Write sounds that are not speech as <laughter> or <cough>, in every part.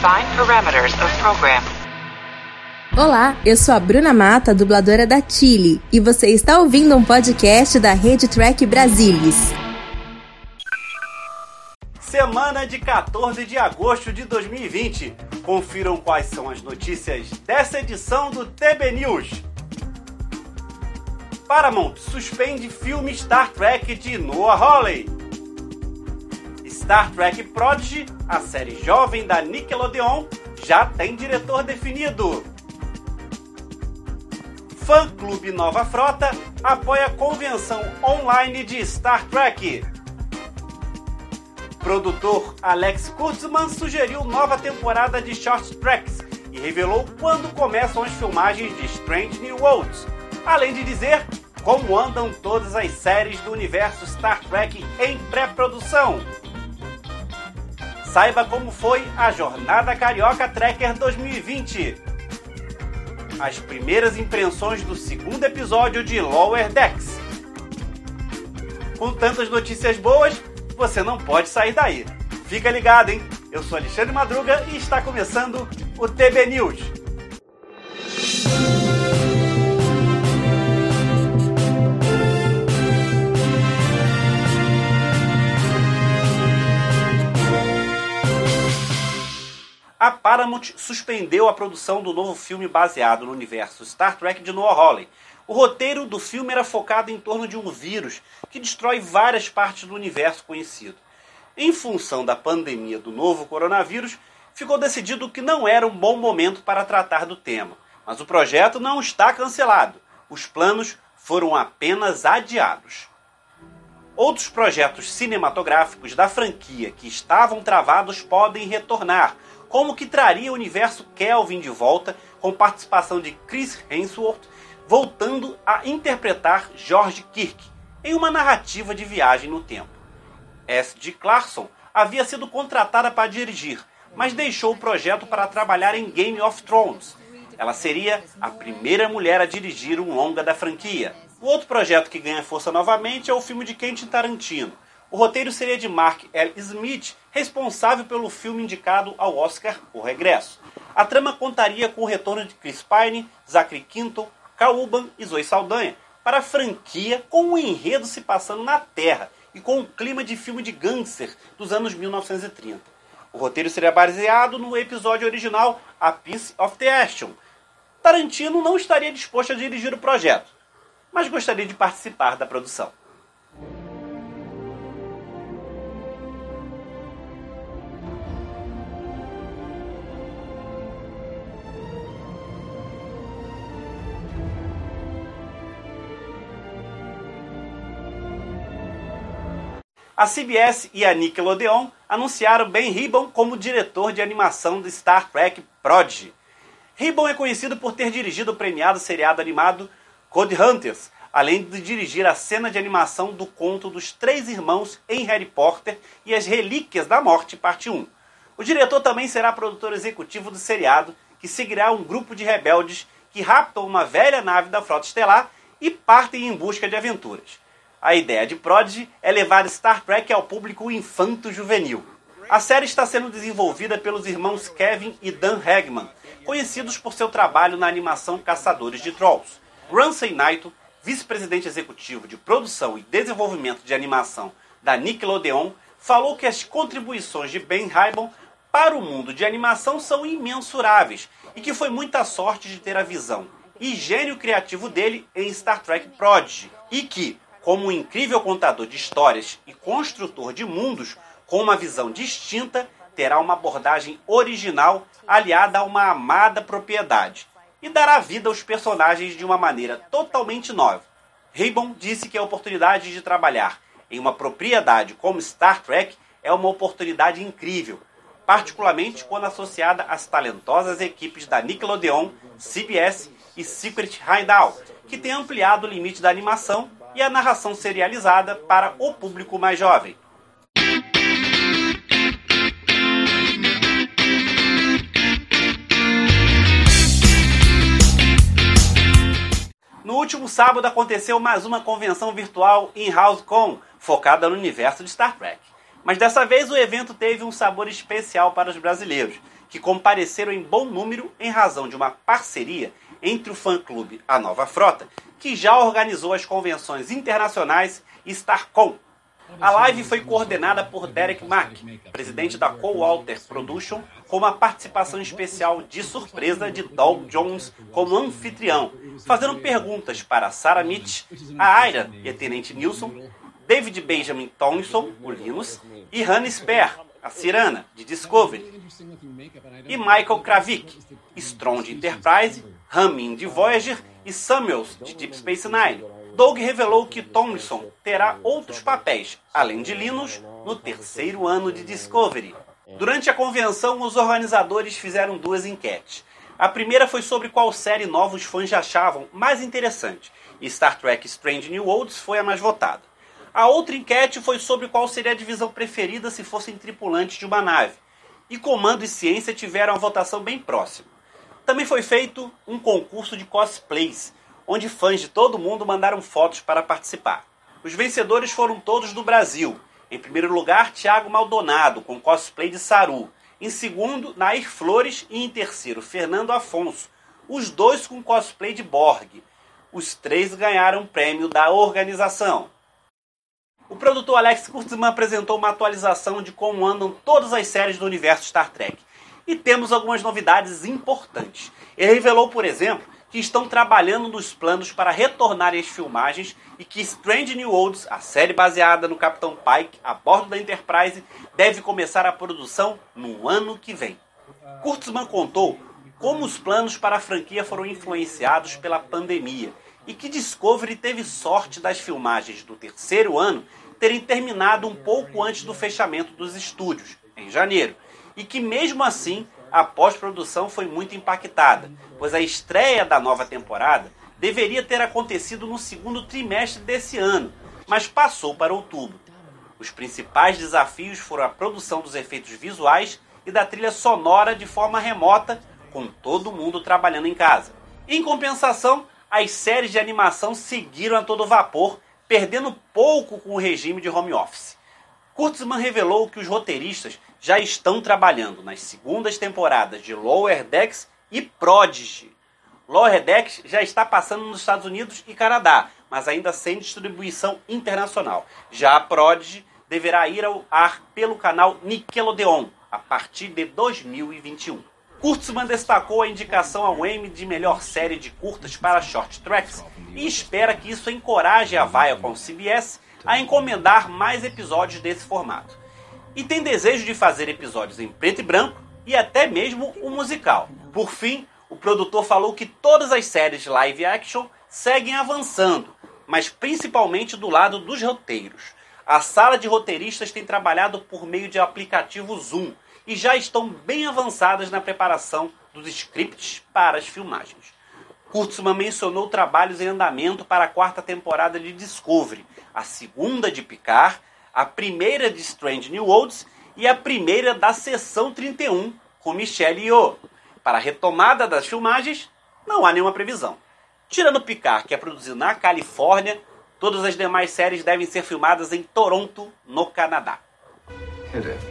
Define parameters of program. Olá, eu sou a Bruna Mata, dubladora da Chile, e você está ouvindo um podcast da Rede Track Brasilis. Semana de 14 de agosto de 2020. Confiram quais são as notícias dessa edição do TB News. Paramount suspende filme Star Trek de Noah Hawley. Star Trek Prodigy, a série jovem da Nickelodeon, já tem diretor definido. Fã Clube Nova Frota apoia a convenção online de Star Trek. Produtor Alex Kurtzman sugeriu nova temporada de Short Tracks e revelou quando começam as filmagens de Strange New Worlds, além de dizer como andam todas as séries do universo Star Trek em pré-produção. Saiba como foi a Jornada Carioca Trekker 2020 as primeiras impressões do segundo episódio de Lower Decks. Com tantas notícias boas, você não pode sair daí. Fica ligado, hein? Eu sou Alexandre Madruga e está começando o TB News. A Paramount suspendeu a produção do novo filme baseado no universo Star Trek de Noah Hawley. O roteiro do filme era focado em torno de um vírus que destrói várias partes do universo conhecido. Em função da pandemia do novo coronavírus, ficou decidido que não era um bom momento para tratar do tema. Mas o projeto não está cancelado. Os planos foram apenas adiados. Outros projetos cinematográficos da franquia que estavam travados podem retornar, como que traria o universo Kelvin de volta, com participação de Chris Hemsworth, voltando a interpretar George Kirk em uma narrativa de viagem no tempo. S.G. Clarkson havia sido contratada para dirigir, mas deixou o projeto para trabalhar em Game of Thrones. Ela seria a primeira mulher a dirigir um longa da franquia. O outro projeto que ganha força novamente é o filme de Quentin Tarantino, o roteiro seria de Mark L. Smith, responsável pelo filme indicado ao Oscar O Regresso. A trama contaria com o retorno de Chris Pine, Zachary Quinto, Kauban e Zoe Saldanha para a franquia com um enredo se passando na Terra e com um clima de filme de gangster dos anos 1930. O roteiro seria baseado no episódio original A Piece of the Action. Tarantino não estaria disposto a dirigir o projeto, mas gostaria de participar da produção. A CBS e a Nickelodeon anunciaram Ben Ribbon como diretor de animação do Star Trek Prodigy. Ribbon é conhecido por ter dirigido o premiado seriado animado Code Hunters, além de dirigir a cena de animação do conto dos três irmãos em Harry Potter e as Relíquias da Morte, parte 1. O diretor também será produtor executivo do seriado, que seguirá um grupo de rebeldes que raptam uma velha nave da frota estelar e partem em busca de aventuras. A ideia de Prodigy é levar Star Trek ao público infanto-juvenil. A série está sendo desenvolvida pelos irmãos Kevin e Dan Hagman, conhecidos por seu trabalho na animação Caçadores de Trolls. Ramsey Naito, vice-presidente executivo de produção e desenvolvimento de animação da Nickelodeon, falou que as contribuições de Ben Ribon para o mundo de animação são imensuráveis e que foi muita sorte de ter a visão e gênio criativo dele em Star Trek Prodigy e que, como um incrível contador de histórias e construtor de mundos com uma visão distinta, terá uma abordagem original aliada a uma amada propriedade e dará vida aos personagens de uma maneira totalmente nova. Ribbon disse que a oportunidade de trabalhar em uma propriedade como Star Trek é uma oportunidade incrível, particularmente quando associada às talentosas equipes da Nickelodeon, CBS e Secret Hideout, que tem ampliado o limite da animação e a narração serializada para o público mais jovem. No último sábado aconteceu mais uma convenção virtual em HouseCon, focada no universo de Star Trek. Mas dessa vez o evento teve um sabor especial para os brasileiros, que compareceram em bom número em razão de uma parceria entre o fã-clube A Nova Frota, que já organizou as convenções internacionais StarCon. A live foi coordenada por Derek Mack, presidente da Co-Walter Production, com uma participação especial de surpresa de Doug Jones como anfitrião, fazendo perguntas para Sarah Mitch, a Ira e a Tenente Nilsson, David Benjamin Tomlinson, o Linus, e Hannah Sper, a Cirana, de Discovery, e Michael Kravik, Strong de Enterprise, Ramin de Voyager e Samuels de Deep Space Nine. Doug revelou que Tomlinson terá outros papéis, além de Linus, no terceiro ano de Discovery. Durante a convenção, os organizadores fizeram duas enquetes. A primeira foi sobre qual série novos fãs achavam mais interessante, e Star Trek Strange New Worlds foi a mais votada. A outra enquete foi sobre qual seria a divisão preferida se fossem tripulantes de uma nave. E Comando e Ciência tiveram a votação bem próxima. Também foi feito um concurso de cosplays, onde fãs de todo mundo mandaram fotos para participar. Os vencedores foram todos do Brasil. Em primeiro lugar, Thiago Maldonado, com cosplay de Saru. Em segundo, Nair Flores. E em terceiro, Fernando Afonso. Os dois com cosplay de Borg. Os três ganharam o prêmio da organização. O produtor Alex Kurtzman apresentou uma atualização de como andam todas as séries do universo Star Trek. E temos algumas novidades importantes. Ele revelou, por exemplo, que estão trabalhando nos planos para retornar às filmagens e que Strange New Worlds, a série baseada no Capitão Pike a bordo da Enterprise, deve começar a produção no ano que vem. Kurtzman contou como os planos para a franquia foram influenciados pela pandemia e que Discovery teve sorte das filmagens do terceiro ano terem terminado um pouco antes do fechamento dos estúdios, em janeiro, e que mesmo assim a pós-produção foi muito impactada, pois a estreia da nova temporada deveria ter acontecido no segundo trimestre desse ano, mas passou para outubro. Os principais desafios foram a produção dos efeitos visuais e da trilha sonora de forma remota, com todo mundo trabalhando em casa. Em compensação, as séries de animação seguiram a todo vapor perdendo pouco com o regime de home office. Kurtzman revelou que os roteiristas já estão trabalhando nas segundas temporadas de Lower Decks e Prodigy. Lower Decks já está passando nos Estados Unidos e Canadá, mas ainda sem distribuição internacional. Já a Prodigy deverá ir ao ar pelo canal Nickelodeon a partir de 2021. Kurtzman destacou a indicação ao Emmy de melhor série de curtas para short tracks e espera que isso encoraje a Viacom CBS a encomendar mais episódios desse formato. E tem desejo de fazer episódios em preto e branco e até mesmo um musical. Por fim, o produtor falou que todas as séries live action seguem avançando, mas principalmente do lado dos roteiros. A sala de roteiristas tem trabalhado por meio de aplicativo Zoom e já estão bem avançadas na preparação dos scripts para as filmagens. Kurtzman mencionou trabalhos em andamento para a quarta temporada de Discovery, a segunda de Picard, a primeira de Strange New Worlds e a primeira da Sessão 31, com Michelle Yeoh. Para a retomada das filmagens, não há nenhuma previsão. Tirando Picard, que é produzido na Califórnia, todas as demais séries devem ser filmadas em Toronto, no Canadá. No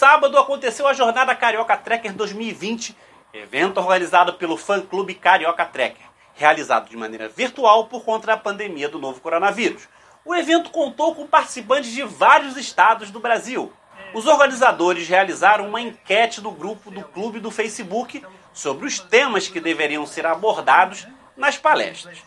sábado aconteceu a Jornada Carioca Trekker 2020, evento organizado pelo fã-clube Carioca Trekker, realizado de maneira virtual por conta da pandemia do novo coronavírus. O evento contou com participantes de vários estados do Brasil. Os organizadores realizaram uma enquete no grupo do clube do Facebook sobre os temas que deveriam ser abordados nas palestras.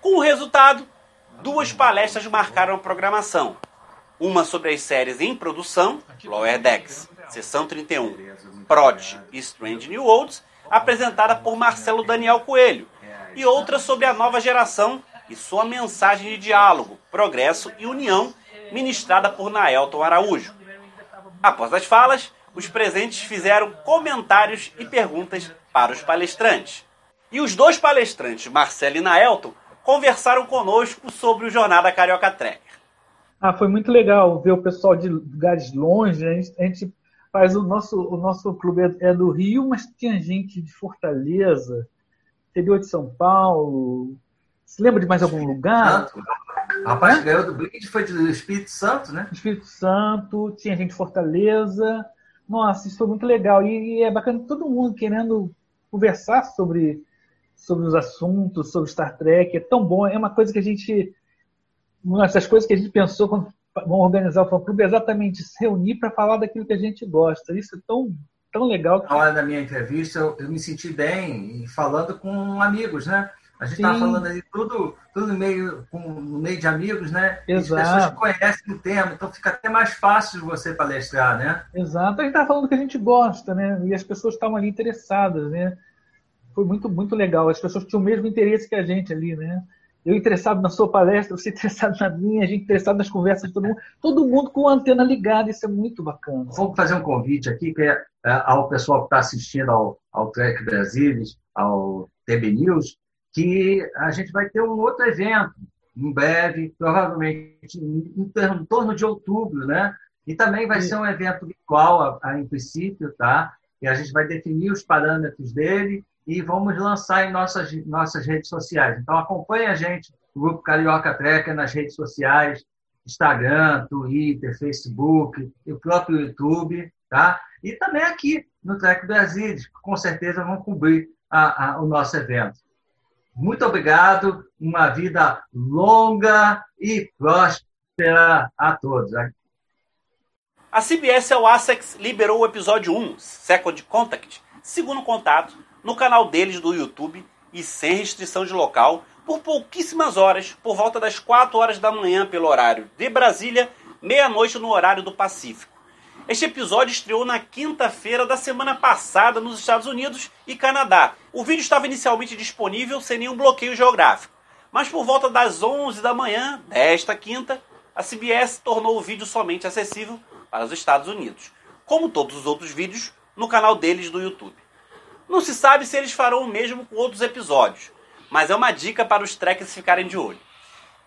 Com o resultado, duas palestras marcaram a programação uma sobre as séries em produção, Lower Decks, Sessão 31, Prod e Strange New Worlds, apresentada por Marcelo Daniel Coelho, e outra sobre a nova geração e sua mensagem de diálogo, progresso e união, ministrada por Naelton Araújo. Após as falas, os presentes fizeram comentários e perguntas para os palestrantes. E os dois palestrantes, Marcelo e Naelton, conversaram conosco sobre o Jornada Carioca Tracker. Ah, foi muito legal ver o pessoal de lugares longe. A gente, a gente faz o nosso, o nosso clube é, é do Rio, mas tinha gente de Fortaleza, interior de São Paulo. Se lembra de mais algum lugar? Santo. Rapaz, ganhou do Blitz, foi do Espírito Santo, né? Espírito Santo, tinha gente de Fortaleza. Nossa, isso foi muito legal. E, e é bacana todo mundo querendo conversar sobre, sobre os assuntos, sobre Star Trek. É tão bom, é uma coisa que a gente. Uma dessas coisas que a gente pensou quando vão organizar o fã clube é exatamente se reunir para falar daquilo que a gente gosta. Isso é tão, tão legal. Na hora da minha entrevista, eu, eu me senti bem falando com amigos, né? A gente estava falando aí tudo, tudo meio, com, no meio de amigos, né? Exato. as pessoas conhecem o tema, então fica até mais fácil você palestrar, né? Exato. A gente estava falando do que a gente gosta, né? E as pessoas estavam ali interessadas, né? Foi muito, muito legal. As pessoas tinham o mesmo interesse que a gente ali, né? Eu interessado na sua palestra, você <laughs> interessado na minha, a gente interessado nas conversas de todo mundo. Todo mundo com a antena ligada, isso é muito bacana. Vou fazer um convite aqui que é, é ao pessoal que está assistindo ao, ao Trek Brasilis, ao TB News, que a gente vai ter um outro evento em breve, provavelmente em, em torno de outubro, né? E também vai Sim. ser um evento virtual, a, a, em princípio, tá? E a gente vai definir os parâmetros dele e vamos lançar em nossas, nossas redes sociais. Então acompanhe a gente, o Grupo Carioca Treca, nas redes sociais, Instagram, Twitter, Facebook, e o próprio YouTube, tá? E também aqui no Trek Brasil, com certeza vão cobrir a, a, o nosso evento. Muito obrigado. Uma vida longa e próspera a todos. A CBS All Access liberou o episódio 1, Second Contact, segundo contato, no canal deles do YouTube e sem restrição de local, por pouquíssimas horas, por volta das 4 horas da manhã pelo horário de Brasília, meia-noite no horário do Pacífico. Este episódio estreou na quinta-feira da semana passada nos Estados Unidos e Canadá. O vídeo estava inicialmente disponível sem nenhum bloqueio geográfico, mas por volta das 11 da manhã desta quinta, a CBS tornou o vídeo somente acessível para os Estados Unidos, como todos os outros vídeos no canal deles do YouTube. Não se sabe se eles farão o mesmo com outros episódios, mas é uma dica para os trekkers ficarem de olho.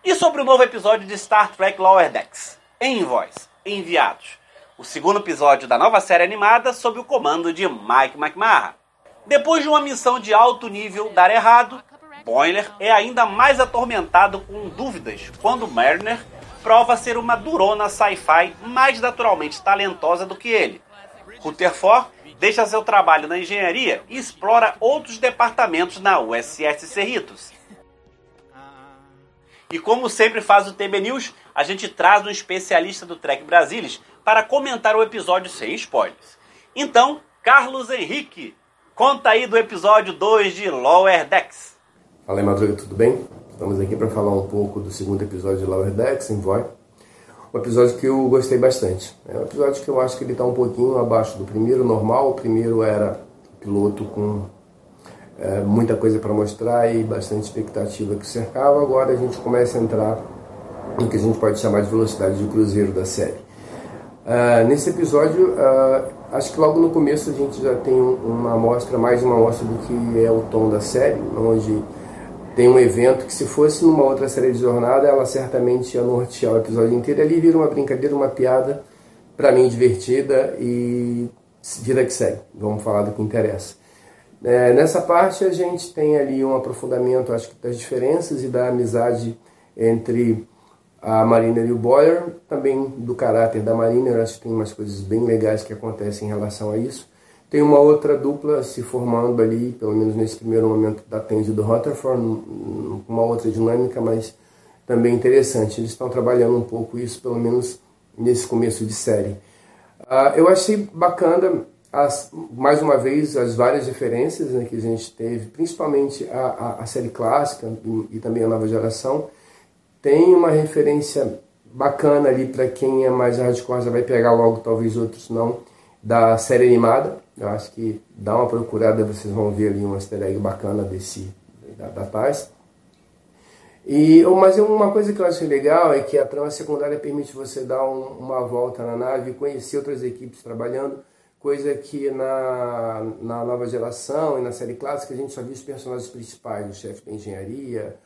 E sobre o novo episódio de Star Trek Lower Decks, em voz, enviados o segundo episódio da nova série animada sob o comando de Mike McMahon. Depois de uma missão de alto nível dar errado, Boiler é ainda mais atormentado com dúvidas quando Mariner prova ser uma durona sci-fi mais naturalmente talentosa do que ele. Rutherford deixa seu trabalho na engenharia e explora outros departamentos na USS Cerritos. E como sempre faz o TB News, a gente traz um especialista do Trek Brasilis para comentar o episódio sem spoilers. Então, Carlos Henrique, conta aí do episódio 2 de Lower Decks. Fala aí, Madruga, tudo bem? Estamos aqui para falar um pouco do segundo episódio de Lower Decks, Envoy. Um episódio que eu gostei bastante. É um episódio que eu acho que ele está um pouquinho abaixo do primeiro normal. O primeiro era piloto com é, muita coisa para mostrar e bastante expectativa que cercava. Agora a gente começa a entrar no que a gente pode chamar de velocidade de cruzeiro da série. Uh, nesse episódio, uh, acho que logo no começo a gente já tem uma amostra, mais uma amostra do que é o tom da série, onde tem um evento que se fosse numa outra série de jornada, ela certamente ia nortear o episódio inteiro. Ali vira uma brincadeira, uma piada, para mim divertida e vida que segue. Vamos falar do que interessa. É, nessa parte a gente tem ali um aprofundamento, acho que das diferenças e da amizade entre a Mariner e o Boyer, também do caráter da Mariner, acho que tem umas coisas bem legais que acontecem em relação a isso. Tem uma outra dupla se formando ali, pelo menos nesse primeiro momento da Tandy do Rutherford, uma outra dinâmica, mas também interessante. Eles estão trabalhando um pouco isso, pelo menos nesse começo de série. Uh, eu achei bacana, as, mais uma vez, as várias referências né, que a gente teve, principalmente a, a, a série clássica e, e também a nova geração, tem uma referência bacana ali para quem é mais hardcore, já vai pegar logo, talvez outros não, da série animada. Eu acho que dá uma procurada, vocês vão ver ali um easter egg bacana desse, da, da Paz. E, mas uma coisa que eu acho legal é que a trama secundária permite você dar um, uma volta na nave conhecer outras equipes trabalhando, coisa que na, na nova geração e na série clássica a gente só viu os personagens principais, o chefe da engenharia,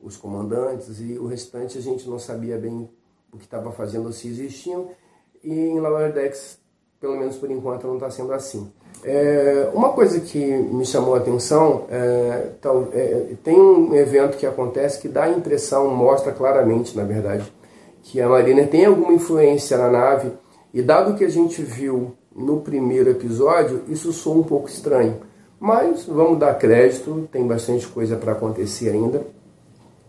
os comandantes e o restante a gente não sabia bem o que estava fazendo se existiam, e em Lower Decks, pelo menos por enquanto, não está sendo assim. É, uma coisa que me chamou a atenção, é, tal, é, tem um evento que acontece que dá a impressão, mostra claramente, na verdade, que a Marina tem alguma influência na nave, e dado que a gente viu no primeiro episódio, isso soa um pouco estranho. Mas vamos dar crédito, tem bastante coisa para acontecer ainda.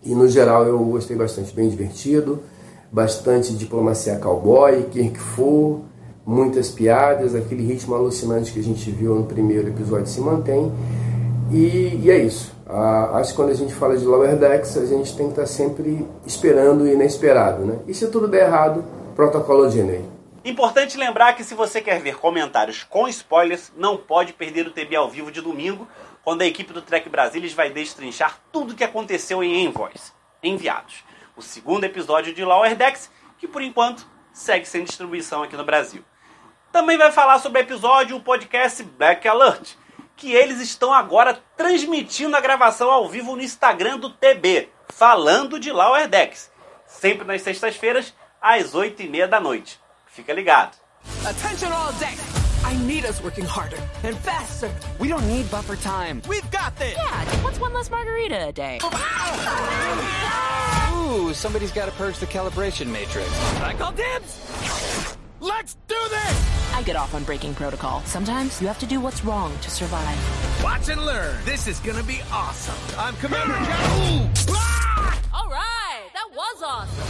E no geral eu gostei bastante, bem divertido, bastante diplomacia cowboy, Kirk Fu, muitas piadas, aquele ritmo alucinante que a gente viu no primeiro episódio se mantém. E, e é isso. Ah, acho que quando a gente fala de Lower Decks, a gente tem que estar sempre esperando o inesperado. Né? E se tudo der errado, protocolo Jenny. Importante lembrar que se você quer ver comentários com spoilers, não pode perder o TB ao vivo de domingo, quando a equipe do Trek Brasilis vai destrinchar tudo o que aconteceu em Envoys, enviados. O segundo episódio de Lower Decks, que por enquanto segue sem distribuição aqui no Brasil. Também vai falar sobre o episódio o podcast Black Alert, que eles estão agora transmitindo a gravação ao vivo no Instagram do TB, falando de Lower Decks, sempre nas sextas-feiras, às 8h30 da noite. Fica ligado. Attention all decks! I need us working harder and faster. We don't need buffer time. We've got this! Yeah, what's one less margarita a day? Ooh, somebody's got to purge the calibration matrix. I call dibs! Let's do this! I get off on breaking protocol. Sometimes you have to do what's wrong to survive. Watch and learn. This is gonna be awesome. I'm Commander General. Ah! All right, that was awesome.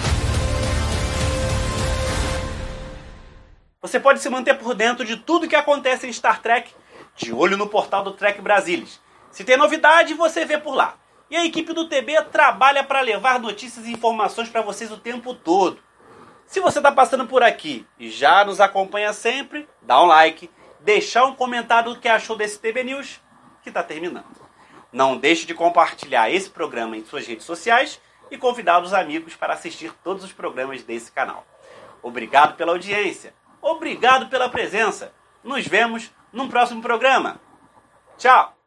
Você pode se manter por dentro de tudo que acontece em Star Trek, de olho no portal do Trek Brasilis. Se tem novidade, você vê por lá. E a equipe do TB trabalha para levar notícias e informações para vocês o tempo todo. Se você está passando por aqui e já nos acompanha sempre, dá um like, deixar um comentário do que achou desse TB News, que está terminando. Não deixe de compartilhar esse programa em suas redes sociais e convidar os amigos para assistir todos os programas desse canal. Obrigado pela audiência. Obrigado pela presença. Nos vemos num próximo programa. Tchau!